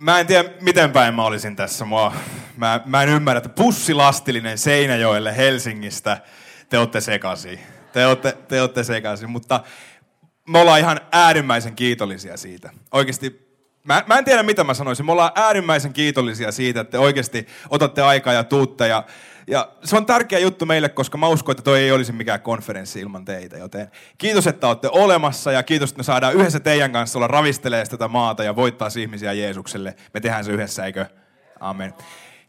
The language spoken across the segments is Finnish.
Mä en tiedä, miten päin mä olisin tässä. Mua, mä, mä en ymmärrä, että pussilastillinen Seinäjoelle Helsingistä, te olette sekaisin. Te olette, te olette sekaisin, mutta me ollaan ihan äärimmäisen kiitollisia siitä. Oikeasti Mä, mä en tiedä, mitä mä sanoisin. Me ollaan äärimmäisen kiitollisia siitä, että te oikeasti otatte aikaa ja tuutte. Ja, ja se on tärkeä juttu meille, koska mä uskon, että toi ei olisi mikään konferenssi ilman teitä. Joten kiitos, että olette olemassa ja kiitos, että me saadaan yhdessä teidän kanssa olla ravistelemaan tätä maata ja voittaa ihmisiä Jeesukselle. Me tehdään se yhdessä, eikö? Amen.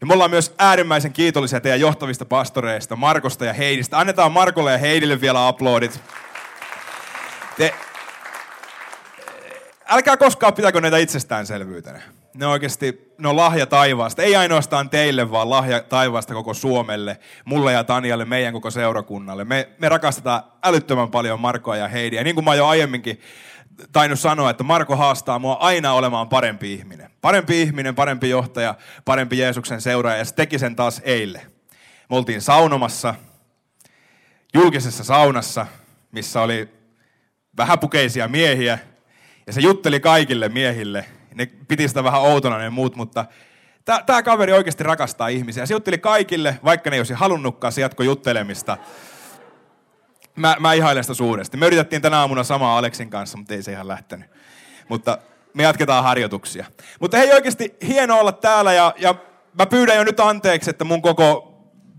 Ja me ollaan myös äärimmäisen kiitollisia teidän johtavista pastoreista, Markosta ja Heidistä. Annetaan Markolle ja Heidille vielä aplodit. Te, älkää koskaan pitäkö näitä itsestäänselvyytenä. Ne oikeasti, ne on lahja taivaasta. Ei ainoastaan teille, vaan lahja taivaasta koko Suomelle, mulle ja Tanialle, meidän koko seurakunnalle. Me, me rakastetaan älyttömän paljon Markoa ja Heidiä. Niin kuin mä jo aiemminkin tainnut sanoa, että Marko haastaa mua aina olemaan parempi ihminen. Parempi ihminen, parempi johtaja, parempi Jeesuksen seuraaja. Ja se teki sen taas eilen. Me oltiin saunomassa, julkisessa saunassa, missä oli vähäpukeisia miehiä, ja se jutteli kaikille miehille. Ne piti sitä vähän outona ne muut, mutta tämä kaveri oikeasti rakastaa ihmisiä. Se jutteli kaikille, vaikka ne ei olisi halunnutkaan, se jatko juttelemista. Mä, mä ihailen sitä suuresti. Me yritettiin tänä aamuna samaa Aleksin kanssa, mutta ei se ihan lähtenyt. Mutta me jatketaan harjoituksia. Mutta hei oikeasti hieno olla täällä ja, ja mä pyydän jo nyt anteeksi, että mun koko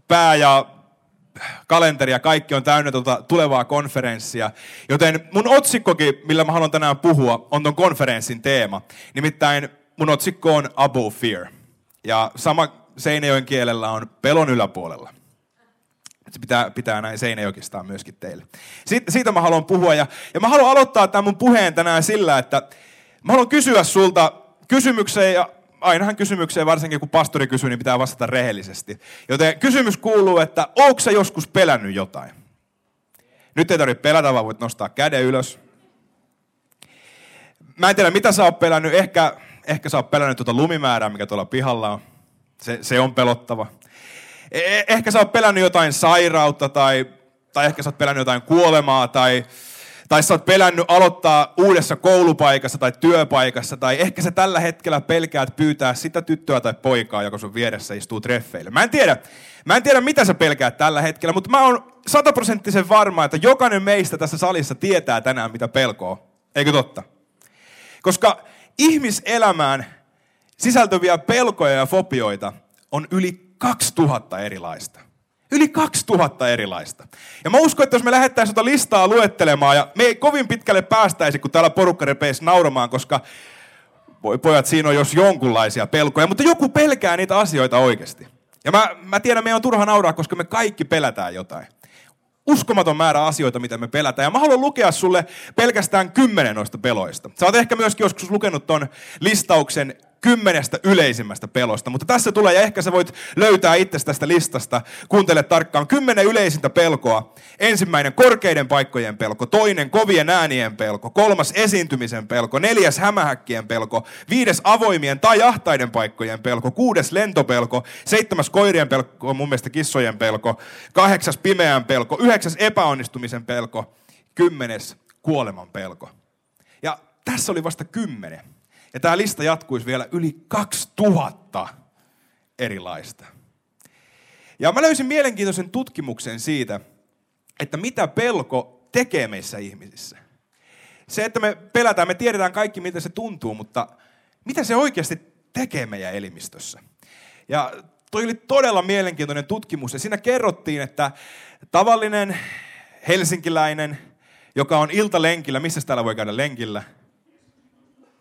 pää ja kalenteri ja kaikki on täynnä tuota tulevaa konferenssia. Joten mun otsikkokin, millä mä haluan tänään puhua, on ton konferenssin teema. Nimittäin mun otsikko on Above Fear. Ja sama Seinäjoen kielellä on pelon yläpuolella. Se pitää, pitää näin Seinäjokistaan myöskin teille. Siitä, siitä mä haluan puhua ja, ja mä haluan aloittaa tämän mun puheen tänään sillä, että mä haluan kysyä sulta kysymykseen ja ainahan kysymykseen, varsinkin kun pastori kysyy, niin pitää vastata rehellisesti. Joten kysymys kuuluu, että onko sä joskus pelännyt jotain? Nyt ei tarvitse pelätä, vaan voit nostaa käden ylös. Mä en tiedä, mitä sä oot pelännyt. Ehkä, ehkä sä oot pelännyt tuota lumimäärää, mikä tuolla pihalla on. Se, se on pelottava. E, e ehkä sä oot pelännyt jotain sairautta tai, tai ehkä sä oot pelännyt jotain kuolemaa tai tai sä oot pelännyt aloittaa uudessa koulupaikassa tai työpaikassa, tai ehkä sä tällä hetkellä pelkäät pyytää sitä tyttöä tai poikaa, joka sun vieressä istuu treffeille. Mä en tiedä, mä en tiedä mitä sä pelkäät tällä hetkellä, mutta mä oon sataprosenttisen varma, että jokainen meistä tässä salissa tietää tänään, mitä pelkoa. Eikö totta? Koska ihmiselämään sisältyviä pelkoja ja fobioita on yli 2000 erilaista. Yli 2000 erilaista. Ja mä uskon, että jos me lähdettäisiin tuota listaa luettelemaan, ja me ei kovin pitkälle päästäisi, kun täällä porukka repeisi nauramaan, koska voi pojat, siinä on jos jonkunlaisia pelkoja, mutta joku pelkää niitä asioita oikeasti. Ja mä, mä tiedän, meidän on turha nauraa, koska me kaikki pelätään jotain. Uskomaton määrä asioita, mitä me pelätään. Ja mä haluan lukea sulle pelkästään kymmenen noista peloista. Sä oot ehkä myöskin joskus lukenut ton listauksen kymmenestä yleisimmästä pelosta. Mutta tässä tulee, ja ehkä sä voit löytää itse tästä listasta, kuuntele tarkkaan, kymmenen yleisintä pelkoa. Ensimmäinen korkeiden paikkojen pelko, toinen kovien äänien pelko, kolmas esiintymisen pelko, neljäs hämähäkkien pelko, viides avoimien tai ahtaiden paikkojen pelko, kuudes lentopelko, seitsemäs koirien pelko, mun mielestä kissojen pelko, kahdeksas pimeän pelko, yhdeksäs epäonnistumisen pelko, kymmenes kuoleman pelko. Ja tässä oli vasta kymmenen. Ja tämä lista jatkuisi vielä yli 2000 erilaista. Ja mä löysin mielenkiintoisen tutkimuksen siitä, että mitä pelko tekee meissä ihmisissä. Se, että me pelätään, me tiedetään kaikki, mitä se tuntuu, mutta mitä se oikeasti tekee meidän elimistössä. Ja toi oli todella mielenkiintoinen tutkimus, ja siinä kerrottiin, että tavallinen helsinkiläinen, joka on iltalenkillä, missä täällä voi käydä lenkillä –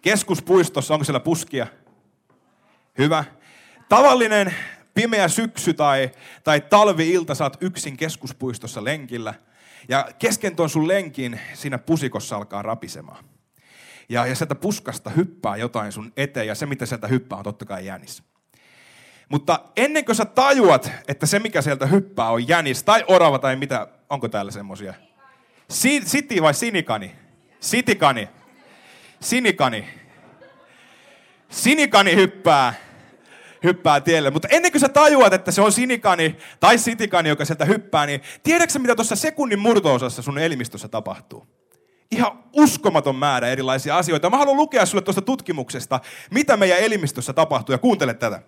Keskuspuistossa, onko siellä puskia? Hyvä. Tavallinen pimeä syksy tai, tai talvi-ilta saat yksin keskuspuistossa lenkillä. Ja kesken tuon sun lenkin siinä pusikossa alkaa rapisemaan. Ja, ja sieltä puskasta hyppää jotain sun eteen, ja se mitä sieltä hyppää on totta kai jänis. Mutta ennen kuin sä tajuat, että se mikä sieltä hyppää on jänis, tai orava, tai mitä, onko täällä semmosia? Si- siti vai sinikani? Sitikani. Sinikani. Sinikani hyppää hyppää tielle. Mutta ennen kuin sä tajuat, että se on sinikani tai sitikani, joka sieltä hyppää, niin tiedätkö mitä tuossa sekunnin murtoosassa sun elimistössä tapahtuu? Ihan uskomaton määrä erilaisia asioita. Mä haluan lukea sulle tuosta tutkimuksesta, mitä meidän elimistössä tapahtuu, ja kuuntele tätä.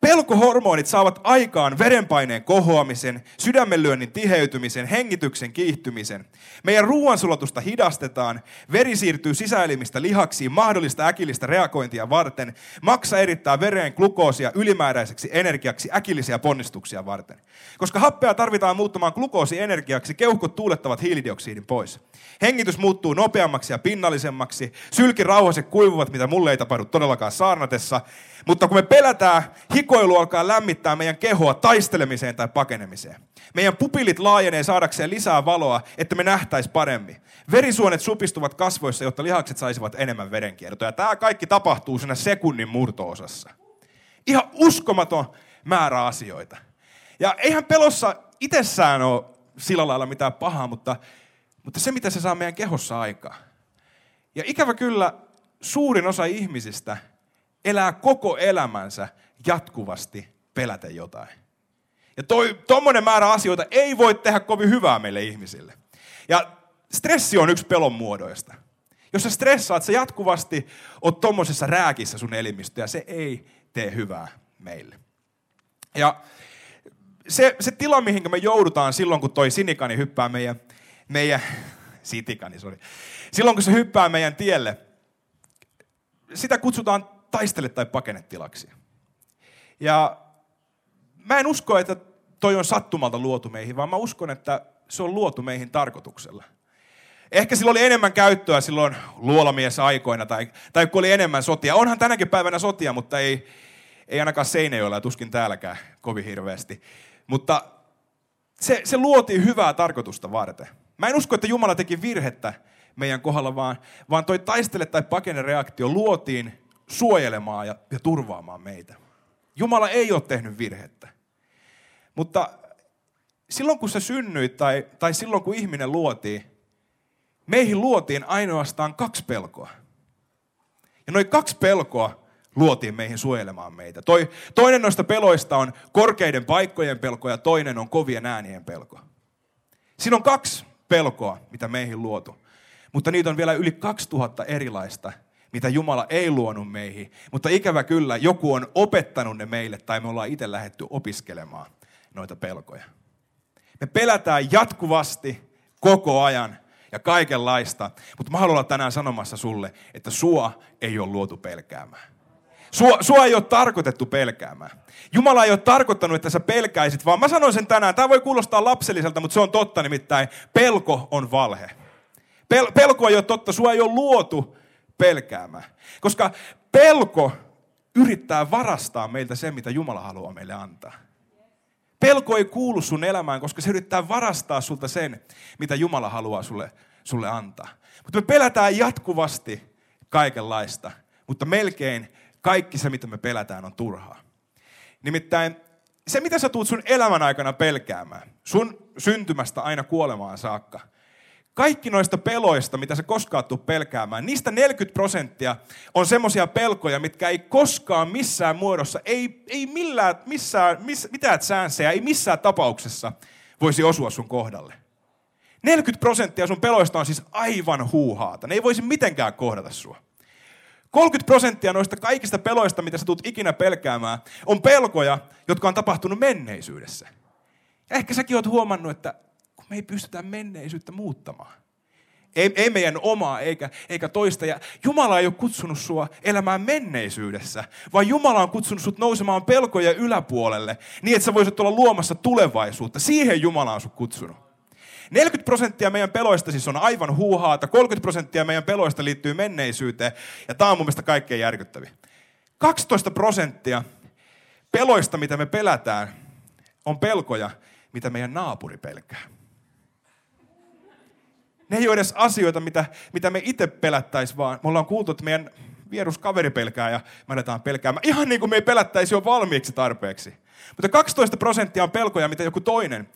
Pelkohormonit saavat aikaan verenpaineen kohoamisen, sydämenlyönnin tiheytymisen, hengityksen kiihtymisen. Meidän ruoansulatusta hidastetaan, veri siirtyy sisäelimistä lihaksiin mahdollista äkillistä reagointia varten, maksa erittää vereen glukoosia ylimääräiseksi energiaksi äkillisiä ponnistuksia varten. Koska happea tarvitaan muuttamaan glukoosi energiaksi, keuhkot tuulettavat hiilidioksidin pois. Hengitys muuttuu nopeammaksi ja pinnallisemmaksi, sylkirauhaset kuivuvat, mitä mulle ei tapahdu todellakaan saarnatessa, mutta kun me pelätään, hikoilu alkaa lämmittää meidän kehoa taistelemiseen tai pakenemiseen. Meidän pupilit laajenee saadakseen lisää valoa, että me nähtäis paremmin. Verisuonet supistuvat kasvoissa, jotta lihakset saisivat enemmän verenkiertoa. Ja tämä kaikki tapahtuu siinä sekunnin murtoosassa. Ihan uskomaton määrä asioita. Ja eihän pelossa itsessään ole sillä lailla mitään pahaa, mutta, mutta se mitä se saa meidän kehossa aikaa. Ja ikävä kyllä suurin osa ihmisistä – elää koko elämänsä jatkuvasti pelätä jotain. Ja toi, tommonen määrä asioita ei voi tehdä kovin hyvää meille ihmisille. Ja stressi on yksi pelon muodoista. Jos sä stressaat, sä jatkuvasti oot tommosessa rääkissä sun elimistö ja se ei tee hyvää meille. Ja se, se tila, mihin me joudutaan silloin, kun toi sinikani hyppää meidän, meidän sitikani, sorry. Silloin, kun se hyppää meidän tielle, sitä kutsutaan taistele tai pakene tilaksi. Ja mä en usko, että toi on sattumalta luotu meihin, vaan mä uskon, että se on luotu meihin tarkoituksella. Ehkä sillä oli enemmän käyttöä silloin luolamies aikoina tai, tai kun oli enemmän sotia. Onhan tänäkin päivänä sotia, mutta ei, ei ainakaan Seinäjoella ja tuskin täälläkään kovin hirveästi. Mutta se, se luotiin hyvää tarkoitusta varten. Mä en usko, että Jumala teki virhettä meidän kohdalla, vaan, vaan toi taistele tai pakene reaktio luotiin suojelemaan ja, ja turvaamaan meitä. Jumala ei ole tehnyt virhettä. Mutta silloin kun sä synnyit tai, tai silloin kun ihminen luotiin, meihin luotiin ainoastaan kaksi pelkoa. Ja noin kaksi pelkoa luotiin meihin suojelemaan meitä. Toi, toinen noista peloista on korkeiden paikkojen pelko ja toinen on kovien äänien pelko. Siinä on kaksi pelkoa, mitä meihin luotu. Mutta niitä on vielä yli 2000 erilaista mitä Jumala ei luonut meihin. Mutta ikävä kyllä, joku on opettanut ne meille tai me ollaan itse lähetty opiskelemaan noita pelkoja. Me pelätään jatkuvasti koko ajan ja kaikenlaista, mutta mä haluan olla tänään sanomassa sulle, että sua ei ole luotu pelkäämään. Sua, sua ei ole tarkoitettu pelkäämään. Jumala ei ole tarkoittanut, että sä pelkäisit, vaan mä sanoin sen tänään, tämä voi kuulostaa lapselliselta, mutta se on totta nimittäin, pelko on valhe. Pel, pelko ei ole totta, sua ei ole luotu pelkäämään. Koska pelko yrittää varastaa meiltä sen, mitä Jumala haluaa meille antaa. Pelko ei kuulu sun elämään, koska se yrittää varastaa sulta sen, mitä Jumala haluaa sulle, sulle antaa. Mutta me pelätään jatkuvasti kaikenlaista, mutta melkein kaikki se, mitä me pelätään, on turhaa. Nimittäin se, mitä sä tuut sun elämän aikana pelkäämään, sun syntymästä aina kuolemaan saakka – kaikki noista peloista, mitä sä koskaan tuu pelkäämään, niistä 40 prosenttia on semmoisia pelkoja, mitkä ei koskaan missään muodossa, ei, ei millään, missään, miss, mitään säänseä, ei missään tapauksessa voisi osua sun kohdalle. 40 prosenttia sun peloista on siis aivan huuhaata. Ne ei voisi mitenkään kohdata sua. 30 prosenttia noista kaikista peloista, mitä sä tulet ikinä pelkäämään, on pelkoja, jotka on tapahtunut menneisyydessä. Ja ehkä säkin oot huomannut, että me ei pystytä menneisyyttä muuttamaan. Ei, ei meidän omaa eikä, eikä toista. Ja Jumala ei ole kutsunut sua elämään menneisyydessä, vaan Jumala on kutsunut sut nousemaan pelkojen yläpuolelle, niin että sä voisit olla luomassa tulevaisuutta. Siihen Jumala on sut kutsunut. 40 prosenttia meidän peloista siis on aivan huuhaata, 30 prosenttia meidän peloista liittyy menneisyyteen, ja tämä on mun mielestä kaikkein järkyttävin. 12 prosenttia peloista, mitä me pelätään, on pelkoja, mitä meidän naapuri pelkää. Ne ei ole edes asioita, mitä, mitä me itse pelättäisiin, vaan me ollaan kuultu, että meidän vieruskaveri pelkää ja me aletaan pelkäämään. Ihan niin kuin me ei pelättäisi jo valmiiksi tarpeeksi. Mutta 12 prosenttia on pelkoja, mitä joku toinen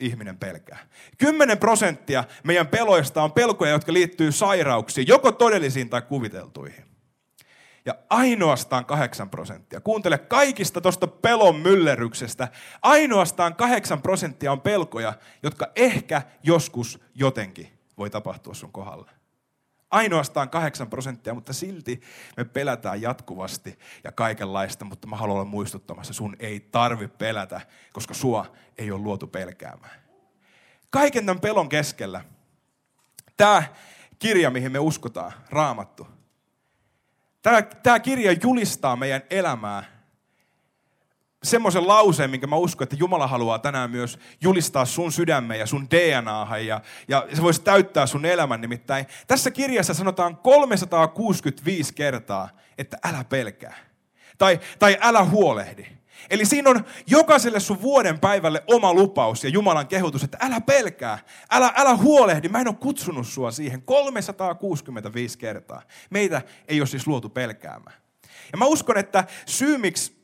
ihminen pelkää. 10 prosenttia meidän peloista on pelkoja, jotka liittyy sairauksiin, joko todellisiin tai kuviteltuihin. Ja ainoastaan 8 prosenttia, kuuntele kaikista tuosta pelon myllerryksestä, ainoastaan 8 prosenttia on pelkoja, jotka ehkä joskus jotenkin voi tapahtua sun kohdalla. Ainoastaan 8 prosenttia, mutta silti me pelätään jatkuvasti ja kaikenlaista, mutta mä haluan olla muistuttamassa, sun ei tarvi pelätä, koska sua ei ole luotu pelkäämään. Kaiken tämän pelon keskellä, tämä kirja, mihin me uskotaan, raamattu, tämä, tämä kirja julistaa meidän elämää semmoisen lauseen, minkä mä uskon, että Jumala haluaa tänään myös julistaa sun sydämeen ja sun DNAhan ja, ja se voisi täyttää sun elämän. Nimittäin tässä kirjassa sanotaan 365 kertaa, että älä pelkää. Tai, tai älä huolehdi. Eli siinä on jokaiselle sun vuoden päivälle oma lupaus ja Jumalan kehotus, että älä pelkää, älä, älä huolehdi, mä en ole kutsunut sua siihen 365 kertaa. Meitä ei ole siis luotu pelkäämään. Ja mä uskon, että syy, miksi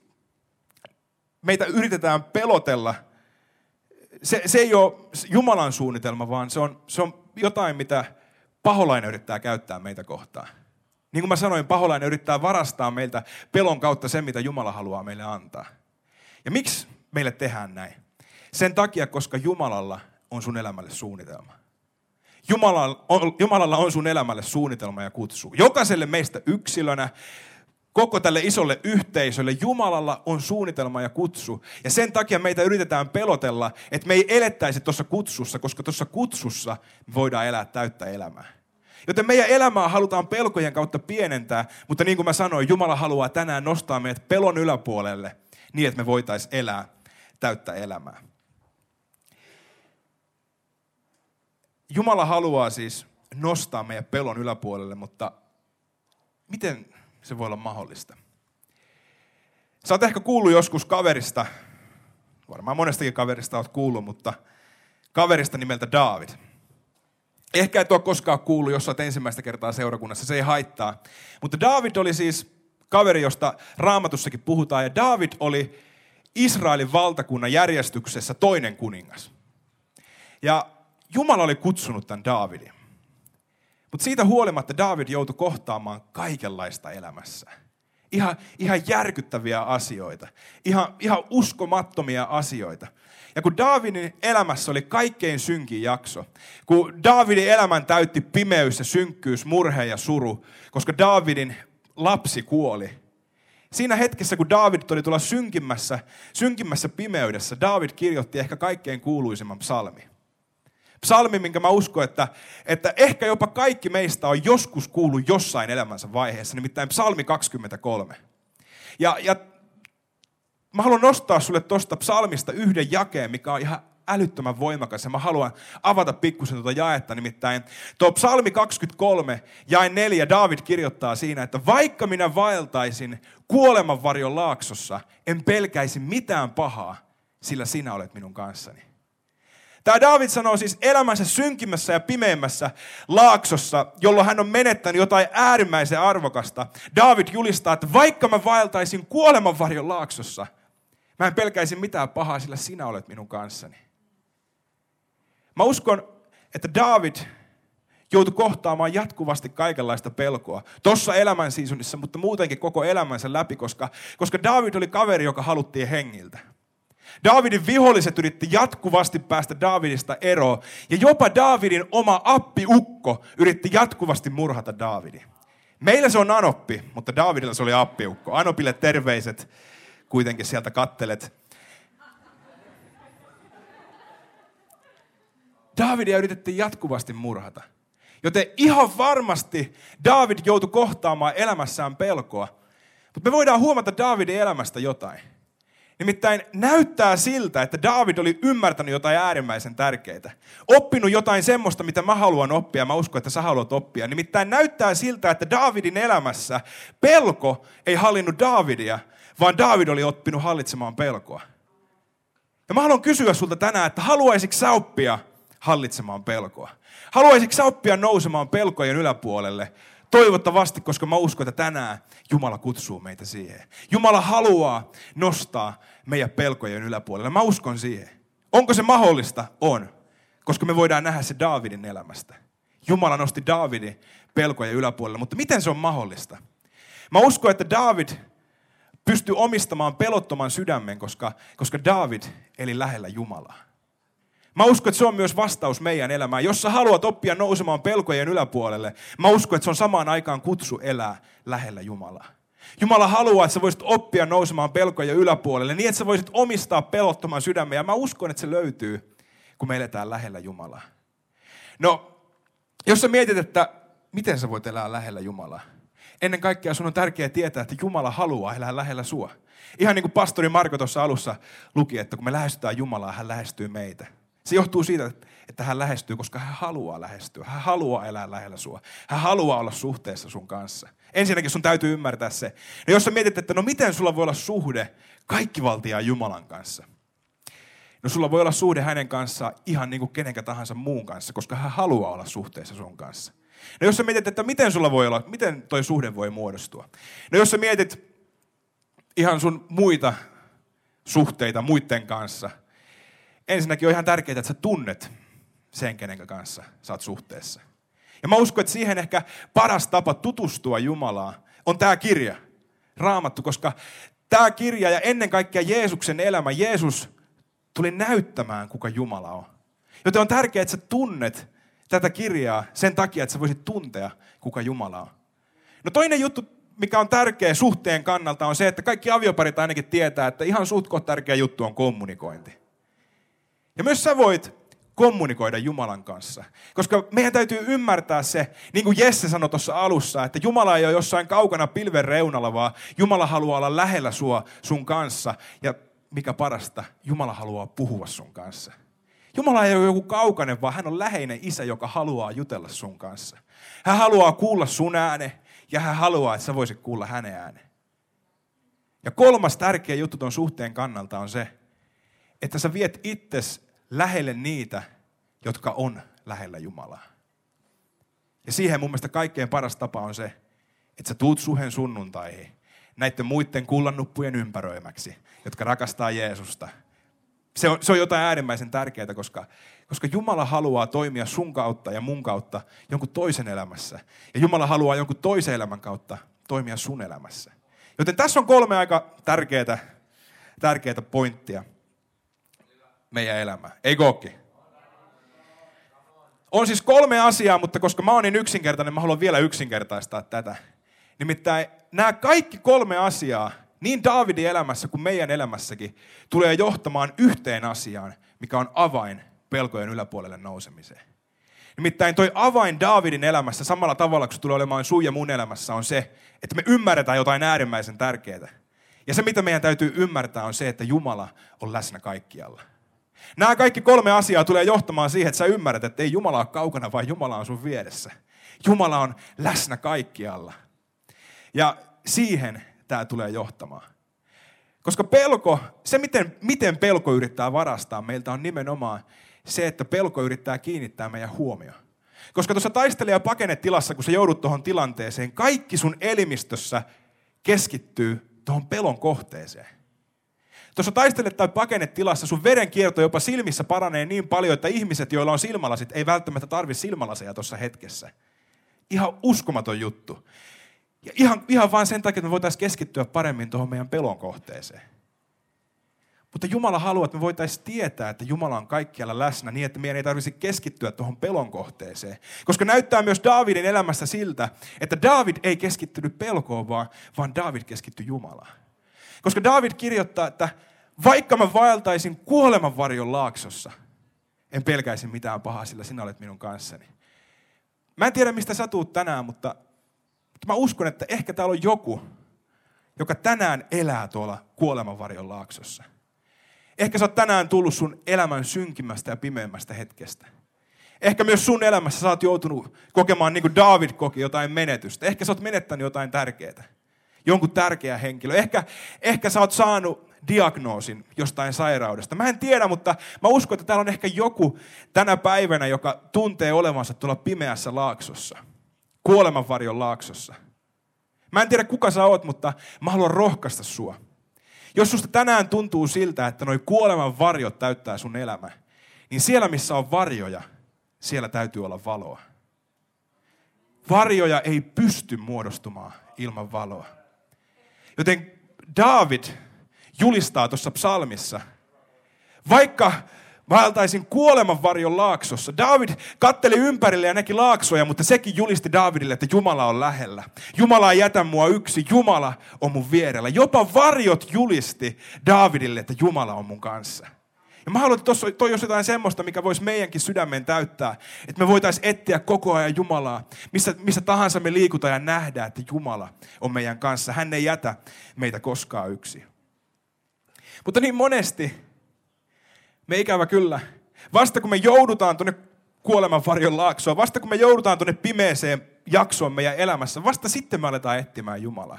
meitä yritetään pelotella, se, se ei ole Jumalan suunnitelma, vaan se on, se on jotain, mitä paholainen yrittää käyttää meitä kohtaan. Niin kuin mä sanoin, paholainen yrittää varastaa meiltä pelon kautta sen, mitä Jumala haluaa meille antaa. Ja miksi meille tehdään näin? Sen takia, koska Jumalalla on sun elämälle suunnitelma. Jumalalla on, Jumalalla on sun elämälle suunnitelma ja kutsu. Jokaiselle meistä yksilönä, koko tälle isolle yhteisölle Jumalalla on suunnitelma ja kutsu. Ja sen takia meitä yritetään pelotella, että me ei elettäisi tuossa kutsussa, koska tuossa kutsussa me voidaan elää täyttä elämää. Joten meidän elämää halutaan pelkojen kautta pienentää, mutta niin kuin mä sanoin, Jumala haluaa tänään nostaa meidät pelon yläpuolelle niin, että me voitaisiin elää täyttä elämää. Jumala haluaa siis nostaa meidän pelon yläpuolelle, mutta miten se voi olla mahdollista. Sä oot ehkä kuullut joskus kaverista, varmaan monestakin kaverista oot kuullut, mutta kaverista nimeltä David. Ehkä et ole koskaan kuullut, jos olet ensimmäistä kertaa seurakunnassa, se ei haittaa. Mutta David oli siis kaveri, josta raamatussakin puhutaan, ja David oli Israelin valtakunnan järjestyksessä toinen kuningas. Ja Jumala oli kutsunut tämän Davidin. Mutta siitä huolimatta David joutui kohtaamaan kaikenlaista elämässä. Ihan, ihan järkyttäviä asioita. Ihan, ihan uskomattomia asioita. Ja kun Davidin elämässä oli kaikkein synkin jakso, kun Davidin elämän täytti pimeys ja synkkyys, murhe ja suru, koska Davidin lapsi kuoli, Siinä hetkessä, kun David oli tuolla synkimmässä, synkimmässä pimeydessä, David kirjoitti ehkä kaikkein kuuluisimman psalmi. Psalmi, minkä mä uskon, että, että ehkä jopa kaikki meistä on joskus kuullut jossain elämänsä vaiheessa, nimittäin psalmi 23. Ja, ja mä haluan nostaa sulle tuosta psalmista yhden jakeen, mikä on ihan älyttömän voimakas. Ja mä haluan avata pikkusen tuota jaetta. Nimittäin tuo psalmi 23, jae 4, David kirjoittaa siinä, että vaikka minä vaeltaisin kuoleman varjon laaksossa, en pelkäisi mitään pahaa, sillä sinä olet minun kanssani. Tämä David sanoo siis elämänsä synkimmässä ja pimeimmässä laaksossa, jolloin hän on menettänyt jotain äärimmäisen arvokasta. David julistaa, että vaikka mä vaeltaisin kuolemanvarjon laaksossa, mä en pelkäisi mitään pahaa, sillä sinä olet minun kanssani. Mä uskon, että David joutui kohtaamaan jatkuvasti kaikenlaista pelkoa. Tuossa elämän seasonissa, mutta muutenkin koko elämänsä läpi, koska, koska David oli kaveri, joka haluttiin hengiltä. Davidin viholliset yritti jatkuvasti päästä Davidista eroon. Ja jopa Davidin oma appiukko yritti jatkuvasti murhata Davidin. Meillä se on Anoppi, mutta Davidilla se oli appiukko. Anopille terveiset, kuitenkin sieltä kattelet. Davidia yritettiin jatkuvasti murhata. Joten ihan varmasti David joutui kohtaamaan elämässään pelkoa. Mutta me voidaan huomata Davidin elämästä jotain. Nimittäin näyttää siltä, että David oli ymmärtänyt jotain äärimmäisen tärkeää. Oppinut jotain semmoista, mitä mä haluan oppia. Mä uskon, että sä haluat oppia. Nimittäin näyttää siltä, että Davidin elämässä pelko ei hallinnut Davidia, vaan David oli oppinut hallitsemaan pelkoa. Ja mä haluan kysyä sulta tänään, että haluaisitko sä oppia hallitsemaan pelkoa? Haluaisitko sä oppia nousemaan pelkojen yläpuolelle? Toivottavasti, koska mä uskon, että tänään Jumala kutsuu meitä siihen. Jumala haluaa nostaa meidän pelkojen yläpuolelle. Mä uskon siihen. Onko se mahdollista? On. Koska me voidaan nähdä se Daavidin elämästä. Jumala nosti Daavidin pelkojen yläpuolelle. Mutta miten se on mahdollista? Mä uskon, että David pystyy omistamaan pelottoman sydämen, koska, koska David eli lähellä Jumalaa. Mä uskon, että se on myös vastaus meidän elämään. Jos sä haluat oppia nousemaan pelkojen yläpuolelle, mä uskon, että se on samaan aikaan kutsu elää lähellä Jumalaa. Jumala haluaa, että sä voisit oppia nousemaan pelkojen yläpuolelle niin, että sä voisit omistaa pelottoman sydämen. Ja mä uskon, että se löytyy, kun me eletään lähellä Jumalaa. No, jos sä mietit, että miten sä voit elää lähellä Jumalaa, ennen kaikkea sun on tärkeää tietää, että Jumala haluaa elää lähellä sua. Ihan niin kuin pastori Marko tuossa alussa luki, että kun me lähestytään Jumalaa, hän lähestyy meitä. Se johtuu siitä, että hän lähestyy, koska hän haluaa lähestyä. Hän haluaa elää lähellä sua. Hän haluaa olla suhteessa sun kanssa. Ensinnäkin sun täytyy ymmärtää se. No jos sä mietit, että no miten sulla voi olla suhde kaikkivaltiaan Jumalan kanssa. No sulla voi olla suhde hänen kanssaan ihan niin kuin kenenkä tahansa muun kanssa, koska hän haluaa olla suhteessa sun kanssa. No jos sä mietit, että miten sulla voi olla, miten toi suhde voi muodostua. No jos sä mietit ihan sun muita suhteita muiden kanssa, ensinnäkin on ihan tärkeää, että sä tunnet sen, kenen kanssa sä oot suhteessa. Ja mä uskon, että siihen ehkä paras tapa tutustua Jumalaa on tämä kirja, Raamattu, koska tämä kirja ja ennen kaikkea Jeesuksen elämä, Jeesus tuli näyttämään, kuka Jumala on. Joten on tärkeää, että sä tunnet tätä kirjaa sen takia, että sä voisit tuntea, kuka Jumala on. No toinen juttu, mikä on tärkeä suhteen kannalta, on se, että kaikki avioparit ainakin tietää, että ihan suht tärkeä juttu on kommunikointi. Ja myös sä voit kommunikoida Jumalan kanssa. Koska meidän täytyy ymmärtää se, niin kuin Jesse sanoi tuossa alussa, että Jumala ei ole jossain kaukana pilven reunalla, vaan Jumala haluaa olla lähellä sua sun kanssa. Ja mikä parasta, Jumala haluaa puhua sun kanssa. Jumala ei ole joku kaukainen, vaan hän on läheinen isä, joka haluaa jutella sun kanssa. Hän haluaa kuulla sun ääne ja hän haluaa, että sä voisit kuulla hänen ääne. Ja kolmas tärkeä juttu tuon suhteen kannalta on se, että sä viet itses lähelle niitä, jotka on lähellä Jumalaa. Ja siihen mun mielestä kaikkein paras tapa on se, että sä tuut suhen sunnuntaihin näiden muiden kullannuppujen ympäröimäksi, jotka rakastaa Jeesusta. Se on, se on jotain äärimmäisen tärkeää, koska, koska Jumala haluaa toimia sun kautta ja mun kautta jonkun toisen elämässä. Ja Jumala haluaa jonkun toisen elämän kautta toimia sun elämässä. Joten tässä on kolme aika tärkeää, tärkeää pointtia meidän elämään. Ei kookki? On siis kolme asiaa, mutta koska mä oon niin yksinkertainen, mä haluan vielä yksinkertaistaa tätä. Nimittäin nämä kaikki kolme asiaa, niin Daavidin elämässä kuin meidän elämässäkin, tulee johtamaan yhteen asiaan, mikä on avain pelkojen yläpuolelle nousemiseen. Nimittäin toi avain Daavidin elämässä samalla tavalla kuin se tulee olemaan sun ja mun elämässä on se, että me ymmärretään jotain äärimmäisen tärkeää. Ja se, mitä meidän täytyy ymmärtää, on se, että Jumala on läsnä kaikkialla. Nämä kaikki kolme asiaa tulee johtamaan siihen, että sä ymmärrät, että ei Jumala ole kaukana, vaan Jumala on sun vieressä. Jumala on läsnä kaikkialla. Ja siihen tämä tulee johtamaan. Koska pelko, se miten, miten pelko yrittää varastaa meiltä on nimenomaan se, että pelko yrittää kiinnittää meidän huomioon. Koska tuossa taistelija pakenetilassa, kun sä joudut tuohon tilanteeseen, kaikki sun elimistössä keskittyy tuohon pelon kohteeseen. Tuossa taistelet tai pakenetilassa sun verenkierto jopa silmissä paranee niin paljon, että ihmiset, joilla on silmälasit, ei välttämättä tarvi silmälaseja tuossa hetkessä. Ihan uskomaton juttu. Ja ihan, ihan vain sen takia, että me voitaisiin keskittyä paremmin tuohon meidän pelon kohteeseen. Mutta Jumala haluaa, että me voitaisiin tietää, että Jumala on kaikkialla läsnä niin, että meidän ei tarvitsisi keskittyä tuohon pelon kohteeseen. Koska näyttää myös Daavidin elämässä siltä, että David ei keskittynyt pelkoon, vaan, vaan David keskittyi Jumalaan. Koska David kirjoittaa, että vaikka mä vaeltaisin kuoleman varjon laaksossa, en pelkäisi mitään pahaa, sillä sinä olet minun kanssani. Mä en tiedä, mistä sä tuut tänään, mutta mä uskon, että ehkä täällä on joku, joka tänään elää tuolla kuolemanvarjon laaksossa. Ehkä sä oot tänään tullut sun elämän synkimmästä ja pimeimmästä hetkestä. Ehkä myös sun elämässä sä oot joutunut kokemaan niin kuin David koki jotain menetystä. Ehkä sä oot menettänyt jotain tärkeää. Jonkun tärkeä henkilö. Ehkä, ehkä sä oot saanut diagnoosin jostain sairaudesta. Mä en tiedä, mutta mä uskon, että täällä on ehkä joku tänä päivänä, joka tuntee olevansa tuolla pimeässä laaksossa. Kuolemanvarjon laaksossa. Mä en tiedä, kuka sä oot, mutta mä haluan rohkaista sua. Jos susta tänään tuntuu siltä, että noi kuoleman varjot täyttää sun elämä, niin siellä missä on varjoja, siellä täytyy olla valoa. Varjoja ei pysty muodostumaan ilman valoa. Joten David julistaa tuossa psalmissa, vaikka vaeltaisin kuoleman varjon laaksossa. David katteli ympärille ja näki laaksoja, mutta sekin julisti Davidille, että Jumala on lähellä. Jumala ei jätä mua yksi, Jumala on mun vierellä. Jopa varjot julisti Davidille, että Jumala on mun kanssa. Ja mä haluan, että toi olisi jotain semmoista, mikä voisi meidänkin sydämen täyttää. Että me voitaisiin etsiä koko ajan Jumalaa. Missä, missä tahansa me liikutaan ja nähdään, että Jumala on meidän kanssa. Hän ei jätä meitä koskaan yksin. Mutta niin monesti me ikävä kyllä, vasta kun me joudutaan tuonne kuoleman varjon laaksoon, vasta kun me joudutaan tuonne pimeeseen jaksoon meidän elämässä, vasta sitten me aletaan etsimään Jumalaa.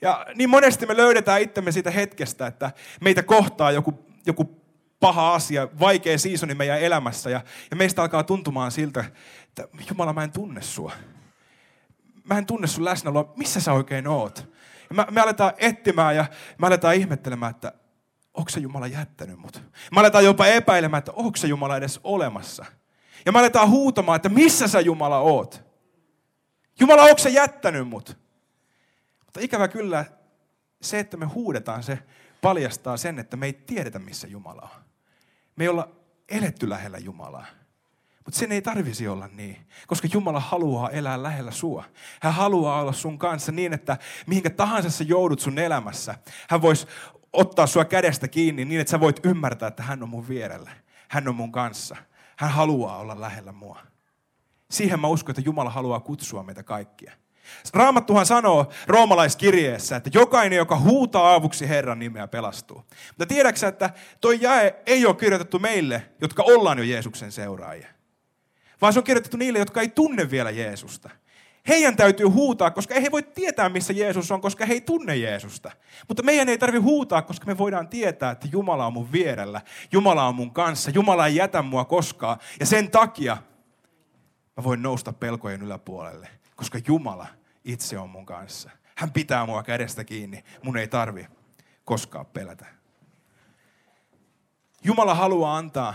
Ja niin monesti me löydetään itsemme siitä hetkestä, että meitä kohtaa joku, joku paha asia, vaikea seasoni meidän elämässä. Ja, ja meistä alkaa tuntumaan siltä, että Jumala, mä en tunne sua. Mä en tunne sun läsnäoloa. Missä sä oikein oot? Ja me, me aletaan etsimään ja me aletaan ihmettelemään, että onko se Jumala jättänyt mut? Me aletaan jopa epäilemään, että onko se Jumala edes olemassa. Ja me aletaan huutamaan, että missä sä Jumala oot? Jumala, onko se jättänyt mut? Mutta ikävä kyllä se, että me huudetaan, se paljastaa sen, että me ei tiedetä, missä Jumala on. Me ei olla eletty lähellä Jumalaa. Mutta sen ei tarvisi olla niin, koska Jumala haluaa elää lähellä sua. Hän haluaa olla sun kanssa niin, että mihinkä tahansa sä joudut sun elämässä, hän voisi ottaa sua kädestä kiinni niin, että sä voit ymmärtää, että hän on mun vierellä. Hän on mun kanssa. Hän haluaa olla lähellä mua. Siihen mä uskon, että Jumala haluaa kutsua meitä kaikkia. Raamattuhan sanoo roomalaiskirjeessä, että jokainen, joka huutaa avuksi Herran nimeä, pelastuu. Mutta tiedätkö että toi jae ei ole kirjoitettu meille, jotka ollaan jo Jeesuksen seuraajia. Vaan se on kirjoitettu niille, jotka ei tunne vielä Jeesusta. Heidän täytyy huutaa, koska ei he voi tietää, missä Jeesus on, koska he ei tunne Jeesusta. Mutta meidän ei tarvitse huutaa, koska me voidaan tietää, että Jumala on mun vierellä. Jumala on mun kanssa. Jumala ei jätä mua koskaan. Ja sen takia mä voin nousta pelkojen yläpuolelle, koska Jumala itse on mun kanssa. Hän pitää mua kädestä kiinni. Mun ei tarvi koskaan pelätä. Jumala haluaa antaa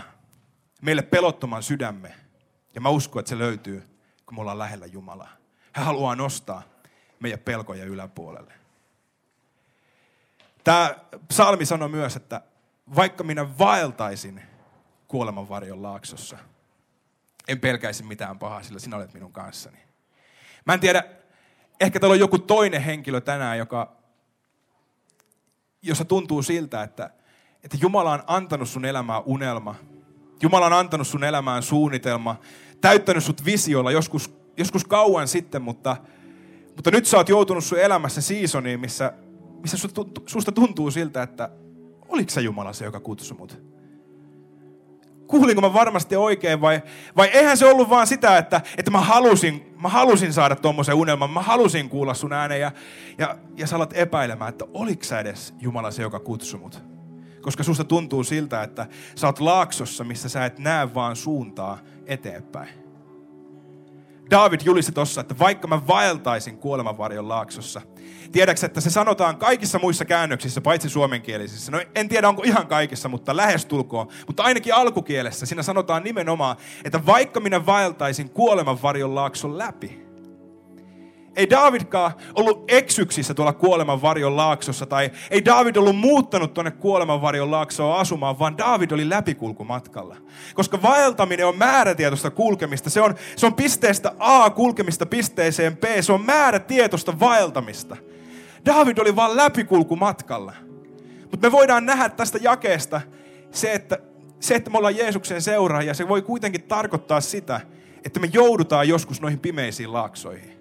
meille pelottoman sydämme. Ja mä uskon, että se löytyy, kun me ollaan lähellä Jumalaa. Hän haluaa nostaa meidän pelkoja yläpuolelle. Tämä psalmi sanoi myös, että vaikka minä vaeltaisin kuoleman varjon laaksossa, en pelkäisi mitään pahaa, sillä sinä olet minun kanssani. Mä en tiedä, ehkä täällä on joku toinen henkilö tänään, joka, jossa tuntuu siltä, että, että Jumala on antanut sun elämään unelma. Jumala on antanut sun elämään suunnitelma, täyttänyt sut visiolla joskus joskus kauan sitten, mutta, mutta nyt sä oot joutunut sun elämässä seasoniin, missä, missä susta tuntuu siltä, että oliko se Jumala se, joka kutsui mut? Kuulinko mä varmasti oikein vai, vai eihän se ollut vaan sitä, että, että mä, halusin, mä halusin saada tuommoisen unelman, mä halusin kuulla sun äänen ja, ja, ja sä alat epäilemään, että oliko sä edes Jumala se, joka kutsui mut? Koska susta tuntuu siltä, että sä oot laaksossa, missä sä et näe vaan suuntaa eteenpäin. David julisti tuossa, että vaikka mä vaeltaisin kuolemanvarjon laaksossa, tiedätkö, että se sanotaan kaikissa muissa käännöksissä, paitsi suomenkielisissä. No en tiedä, onko ihan kaikissa, mutta lähestulkoon. Mutta ainakin alkukielessä siinä sanotaan nimenomaan, että vaikka minä vaeltaisin kuolemanvarjon laakson läpi, ei Davidkaan ollut eksyksissä tuolla kuoleman varjon laaksossa, tai ei David ollut muuttanut tuonne kuoleman varjon laaksoon asumaan, vaan David oli läpikulkumatkalla. Koska vaeltaminen on määrätietoista kulkemista. Se on, se on pisteestä A kulkemista pisteeseen B. Se on määrätietoista vaeltamista. David oli vaan läpikulkumatkalla. Mutta me voidaan nähdä tästä jakeesta se, että, se, että me ollaan Jeesuksen seuraajia, se voi kuitenkin tarkoittaa sitä, että me joudutaan joskus noihin pimeisiin laaksoihin.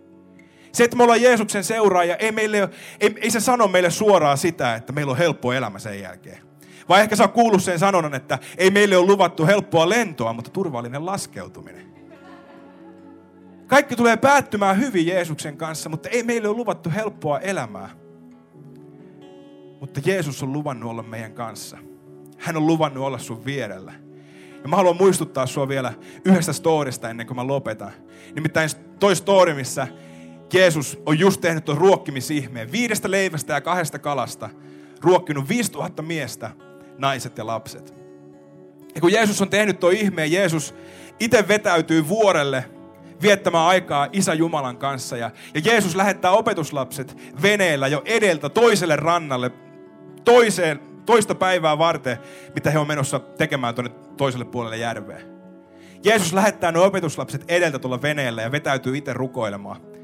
Se, että me ollaan Jeesuksen seuraaja, ei, meille, ei, ei se sano meille suoraan sitä, että meillä on helppo elämä sen jälkeen. Vai ehkä sä oot kuullut sen sanonnan, että ei meille ole luvattu helppoa lentoa, mutta turvallinen laskeutuminen. Kaikki tulee päättymään hyvin Jeesuksen kanssa, mutta ei meille ole luvattu helppoa elämää. Mutta Jeesus on luvannut olla meidän kanssa. Hän on luvannut olla sun vierellä. Ja mä haluan muistuttaa sua vielä yhdestä storista ennen kuin mä lopetan. Nimittäin toi story, missä Jeesus on just tehnyt tuon ruokkimisihmeen. Viidestä leivästä ja kahdesta kalasta ruokkinut 5000 miestä, naiset ja lapset. Ja kun Jeesus on tehnyt tuo ihmeen, Jeesus itse vetäytyy vuorelle viettämään aikaa Isä Jumalan kanssa. Ja, ja Jeesus lähettää opetuslapset veneellä jo edeltä toiselle rannalle, toiseen, toista päivää varten, mitä he on menossa tekemään tuonne toiselle puolelle järveä. Jeesus lähettää nuo opetuslapset edeltä tuolla veneellä ja vetäytyy itse rukoilemaan.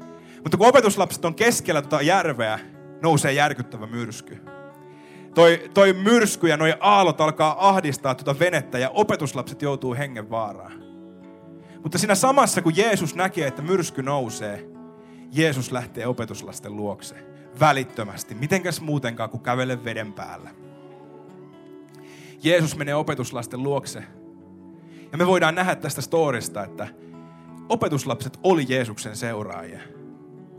Mutta kun opetuslapset on keskellä tuota järveä, nousee järkyttävä myrsky. Toi, toi myrsky ja noi aallot alkaa ahdistaa tuota venettä ja opetuslapset joutuu hengen vaaraan. Mutta siinä samassa, kun Jeesus näkee, että myrsky nousee, Jeesus lähtee opetuslasten luokse välittömästi. Mitenkäs muutenkaan kuin kävele veden päällä. Jeesus menee opetuslasten luokse. Ja me voidaan nähdä tästä storista, että opetuslapset oli Jeesuksen seuraajia.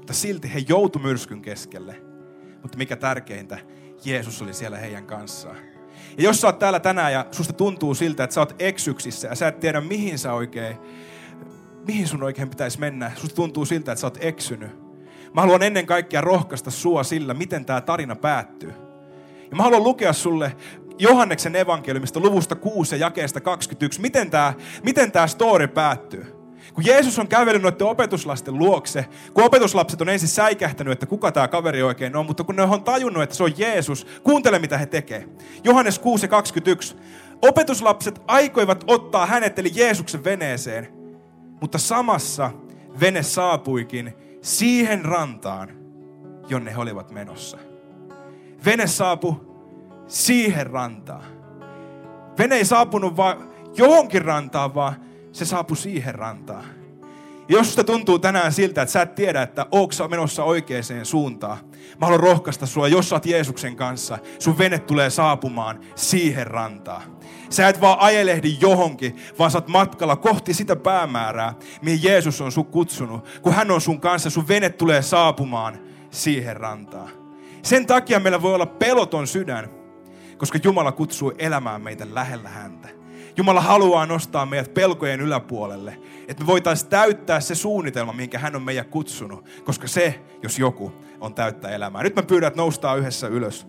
Mutta silti he joutu myrskyn keskelle. Mutta mikä tärkeintä, Jeesus oli siellä heidän kanssaan. Ja jos sä oot täällä tänään ja susta tuntuu siltä, että sä oot eksyksissä ja sä et tiedä mihin sä oikein, mihin sun oikein pitäisi mennä. Susta tuntuu siltä, että sä oot eksynyt. Mä haluan ennen kaikkea rohkaista sua sillä, miten tämä tarina päättyy. Ja mä haluan lukea sulle Johanneksen evankeliumista luvusta 6 ja jakeesta 21, miten tämä miten tää story päättyy. Kun Jeesus on kävellyt noiden opetuslasten luokse, kun opetuslapset on ensin säikähtänyt, että kuka tämä kaveri oikein on, mutta kun ne on tajunnut, että se on Jeesus, kuuntele mitä he tekee. Johannes 6 ja 21. Opetuslapset aikoivat ottaa hänet eli Jeesuksen veneeseen, mutta samassa vene saapuikin siihen rantaan, jonne he olivat menossa. Vene saapui siihen rantaan. Vene ei saapunut vaan johonkin rantaan, vaan se saapui siihen rantaan. Jos susta tuntuu tänään siltä, että sä et tiedä, että onko sä menossa oikeaan suuntaan, mä haluan rohkaista sua, jos sä oot Jeesuksen kanssa, sun vene tulee saapumaan siihen rantaan. Sä et vaan ajelehdi johonkin, vaan sä oot matkalla kohti sitä päämäärää, mihin Jeesus on sun kutsunut. Kun hän on sun kanssa, sun vene tulee saapumaan siihen rantaan. Sen takia meillä voi olla peloton sydän, koska Jumala kutsuu elämään meitä lähellä häntä. Jumala haluaa nostaa meidät pelkojen yläpuolelle, että me voitaisiin täyttää se suunnitelma, minkä hän on meidät kutsunut, koska se, jos joku, on täyttää elämää. Nyt mä pyydän, että noustaan yhdessä ylös.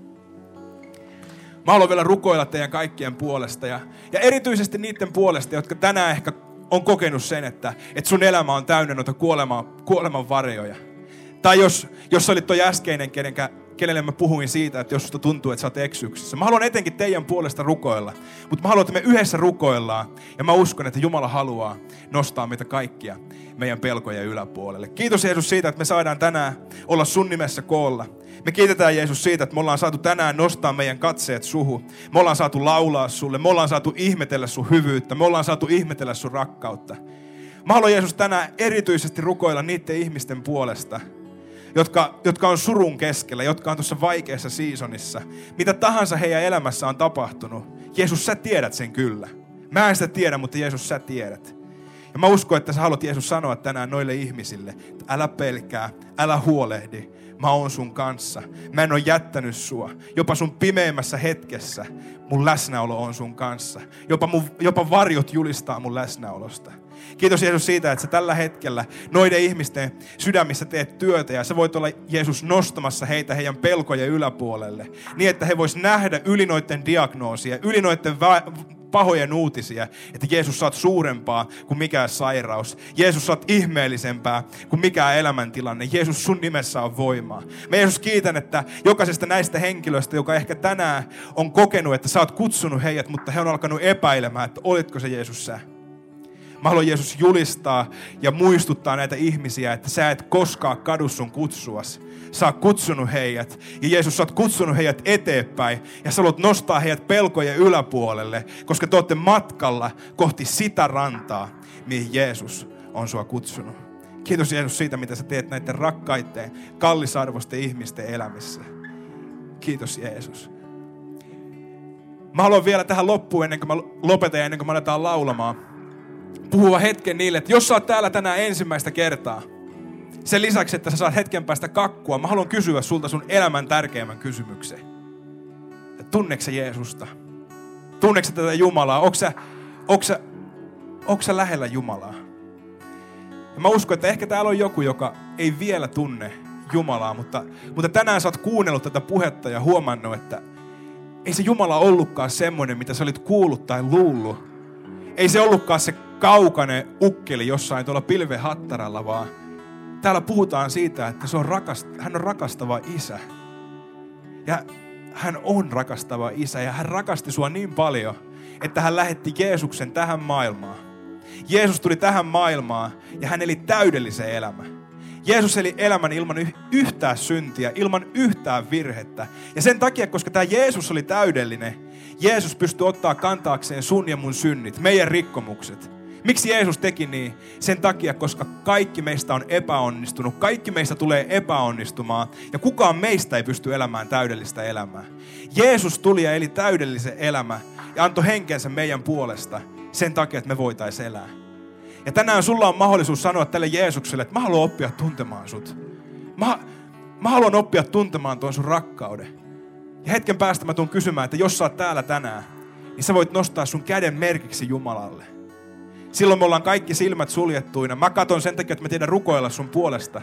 Mä haluan vielä rukoilla teidän kaikkien puolesta ja, ja erityisesti niiden puolesta, jotka tänään ehkä on kokenut sen, että, että sun elämä on täynnä noita kuoleman, kuoleman varjoja. Tai jos, jos olit tuo äskeinen, kenenkä kenelle mä puhuin siitä, että jos susta tuntuu, että sä oot eksyksissä. Mä haluan etenkin teidän puolesta rukoilla, mutta mä haluan, että me yhdessä rukoillaan. Ja mä uskon, että Jumala haluaa nostaa meitä kaikkia meidän pelkojen yläpuolelle. Kiitos Jeesus siitä, että me saadaan tänään olla sun nimessä koolla. Me kiitetään Jeesus siitä, että me ollaan saatu tänään nostaa meidän katseet suhu. Me ollaan saatu laulaa sulle, me ollaan saatu ihmetellä sun hyvyyttä, me ollaan saatu ihmetellä sun rakkautta. Mä haluan Jeesus tänään erityisesti rukoilla niiden ihmisten puolesta, jotka, jotka on surun keskellä, jotka on tuossa vaikeassa seasonissa. Mitä tahansa heidän elämässä on tapahtunut. Jeesus, sä tiedät sen kyllä. Mä en sitä tiedä, mutta Jeesus, sä tiedät. Ja mä uskon, että sä haluat Jeesus sanoa tänään noille ihmisille, että älä pelkää, älä huolehdi, mä oon sun kanssa. Mä en ole jättänyt sua. Jopa sun pimeimmässä hetkessä mun läsnäolo on sun kanssa. Jopa, mun, jopa varjot julistaa mun läsnäolosta. Kiitos Jeesus siitä, että sä tällä hetkellä noiden ihmisten sydämissä teet työtä ja sä voit olla Jeesus nostamassa heitä heidän pelkojen yläpuolelle. Niin, että he vois nähdä yli noiden diagnoosia, yli noiden va- pahojen uutisia, että Jeesus saat suurempaa kuin mikään sairaus. Jeesus saat ihmeellisempää kuin mikään elämäntilanne. Jeesus sun nimessä on voimaa. Me Jeesus kiitän, että jokaisesta näistä henkilöistä, joka ehkä tänään on kokenut, että sä oot kutsunut heidät, mutta he on alkanut epäilemään, että olitko se Jeesus sä. Mä haluan Jeesus julistaa ja muistuttaa näitä ihmisiä, että sä et koskaan kadu sun kutsuas. Sä oot kutsunut heidät. Ja Jeesus, sä oot kutsunut heidät eteenpäin. Ja sä haluat nostaa heidät pelkojen yläpuolelle, koska te olette matkalla kohti sitä rantaa, mihin Jeesus on sua kutsunut. Kiitos Jeesus siitä, mitä sä teet näiden rakkaiden, kallisarvoisten ihmisten elämissä. Kiitos Jeesus. Mä haluan vielä tähän loppuun, ennen kuin mä lopetan ja ennen kuin mä aletaan laulamaan puhua hetken niille, että jos sä oot täällä tänään ensimmäistä kertaa, sen lisäksi, että sä saat hetken päästä kakkua, mä haluan kysyä sulta sun elämän tärkeimmän kysymyksen. tunneeko Jeesusta? Tunneeko tätä Jumalaa? Onko sä, onko sä, onko sä lähellä Jumalaa? Ja mä uskon, että ehkä täällä on joku, joka ei vielä tunne Jumalaa, mutta, mutta tänään sä oot kuunnellut tätä puhetta ja huomannut, että ei se Jumala ollutkaan semmoinen, mitä sä olit kuullut tai luullut. Ei se ollutkaan se kaukainen ukkeli jossain tuolla pilven hattaralla, vaan täällä puhutaan siitä, että se on rakast, hän on rakastava isä. Ja hän on rakastava isä ja hän rakasti sua niin paljon, että hän lähetti Jeesuksen tähän maailmaan. Jeesus tuli tähän maailmaan ja hän eli täydellisen elämän. Jeesus eli elämän ilman yhtään syntiä, ilman yhtään virhettä. Ja sen takia, koska tämä Jeesus oli täydellinen, Jeesus pystyi ottaa kantaakseen sun ja mun synnit, meidän rikkomukset. Miksi Jeesus teki niin? Sen takia, koska kaikki meistä on epäonnistunut, kaikki meistä tulee epäonnistumaan ja kukaan meistä ei pysty elämään täydellistä elämää. Jeesus tuli ja eli täydellisen elämä ja antoi henkensä meidän puolesta sen takia, että me voitaisiin elää. Ja tänään sulla on mahdollisuus sanoa tälle Jeesukselle, että mä haluan oppia tuntemaan sut. Mä, mä haluan oppia tuntemaan tuon sun rakkauden. Ja hetken päästä mä tuun kysymään, että jos sä oot täällä tänään, niin sä voit nostaa sun käden merkiksi Jumalalle. Silloin me ollaan kaikki silmät suljettuina. Mä katon sen takia, että mä tiedän rukoilla sun puolesta.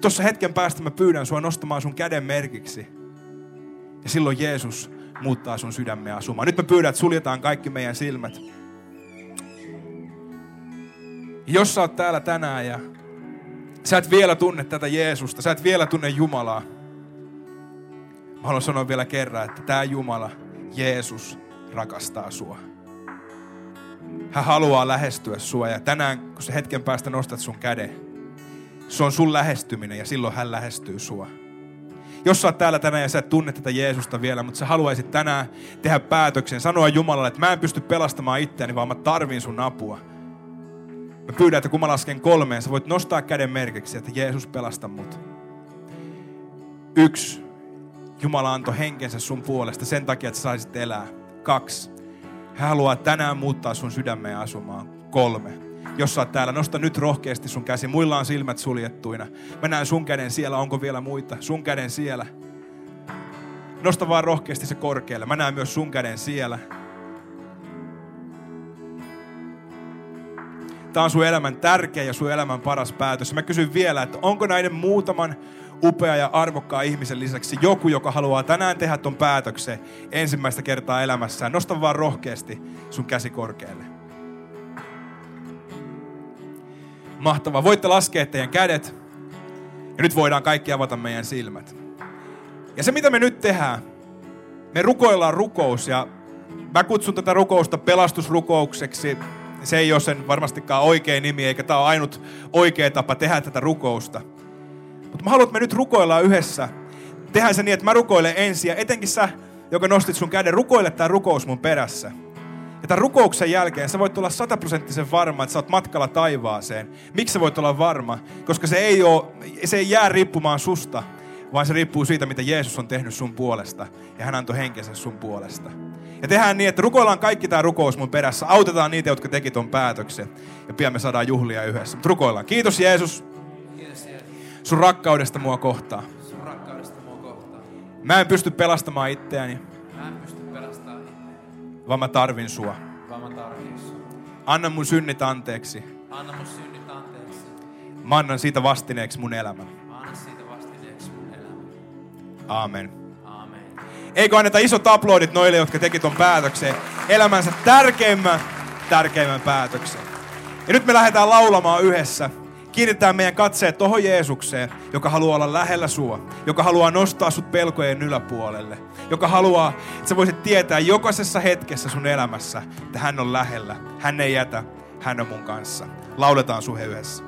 Tuossa hetken päästä mä pyydän sua nostamaan sun käden merkiksi. Ja silloin Jeesus muuttaa sun sydämme asumaan. Nyt mä pyydän, että suljetaan kaikki meidän silmät. Jos sä oot täällä tänään ja sä et vielä tunne tätä Jeesusta, sä et vielä tunne Jumalaa, mä haluan sanoa vielä kerran, että tämä Jumala, Jeesus, rakastaa sua. Hän haluaa lähestyä sua ja tänään, kun sä hetken päästä nostat sun käden, se on sun lähestyminen ja silloin hän lähestyy sua. Jos sä oot täällä tänään ja sä et tunne tätä Jeesusta vielä, mutta sä haluaisit tänään tehdä päätöksen, sanoa Jumalalle, että mä en pysty pelastamaan itseäni, vaan mä tarvin sun apua Mä pyydän, että kun mä lasken kolmeen, sä voit nostaa käden merkiksi, että Jeesus pelasta mut. Yksi. Jumala antoi henkensä sun puolesta sen takia, että saisit elää. Kaksi. Hän haluaa tänään muuttaa sun sydämeen asumaan. Kolme. Jos sä oot täällä, nosta nyt rohkeasti sun käsi. Muilla on silmät suljettuina. Mä näen sun käden siellä. Onko vielä muita? Sun käden siellä. Nosta vaan rohkeasti se korkealle. Mä näen myös sun käden siellä. Tämä on sun elämän tärkeä ja sun elämän paras päätös. Mä kysyn vielä, että onko näiden muutaman upea ja arvokkaan ihmisen lisäksi joku, joka haluaa tänään tehdä ton päätöksen ensimmäistä kertaa elämässään. Nosta vaan rohkeasti sun käsi korkealle. Mahtavaa. Voitte laskea teidän kädet. Ja nyt voidaan kaikki avata meidän silmät. Ja se, mitä me nyt tehdään, me rukoillaan rukous ja mä kutsun tätä rukousta pelastusrukoukseksi se ei ole sen varmastikaan oikea nimi, eikä tämä ole ainut oikea tapa tehdä tätä rukousta. Mutta mä haluan, että me nyt rukoillaan yhdessä. Tehdään se niin, että mä rukoilen ensin ja etenkin sä, joka nostit sun käden, rukoile tämä rukous mun perässä. Ja tämän rukouksen jälkeen sä voit olla sataprosenttisen varma, että sä oot matkalla taivaaseen. Miksi sä voit olla varma? Koska se ei, ole, se ei jää riippumaan susta, vaan se riippuu siitä, mitä Jeesus on tehnyt sun puolesta. Ja hän antoi henkensä sun puolesta. Ja tehdään niin, että rukoillaan kaikki tämä rukous mun perässä. Autetaan niitä, jotka teki ton päätöksen. Ja pian me saadaan juhlia yhdessä. Mutta rukoillaan. Kiitos Jeesus. Kiitos Jeesus. Sun rakkaudesta mua kohtaan. Sun rakkaudesta mua kohtaan. Mä en pysty pelastamaan itseäni. Mä en pysty pelastamaan itseäni. Vaan mä tarvin sua. Vaan mä tarvin sua. Anna mun synnit anteeksi. Anna mun synnit anteeksi. Mä annan siitä vastineeksi mun elämän. Mä annan siitä vastineeksi mun elämän. Amen. Eikö anneta isot aplodit noille, jotka teki ton päätöksen. Elämänsä tärkeimmän, tärkeimmän päätöksen. Ja nyt me lähdetään laulamaan yhdessä. Kiinnitetään meidän katseet tohon Jeesukseen, joka haluaa olla lähellä sua. Joka haluaa nostaa sut pelkojen yläpuolelle. Joka haluaa, että sä voisit tietää jokaisessa hetkessä sun elämässä, että hän on lähellä. Hän ei jätä, hän on mun kanssa. Lauletaan suhe yhdessä.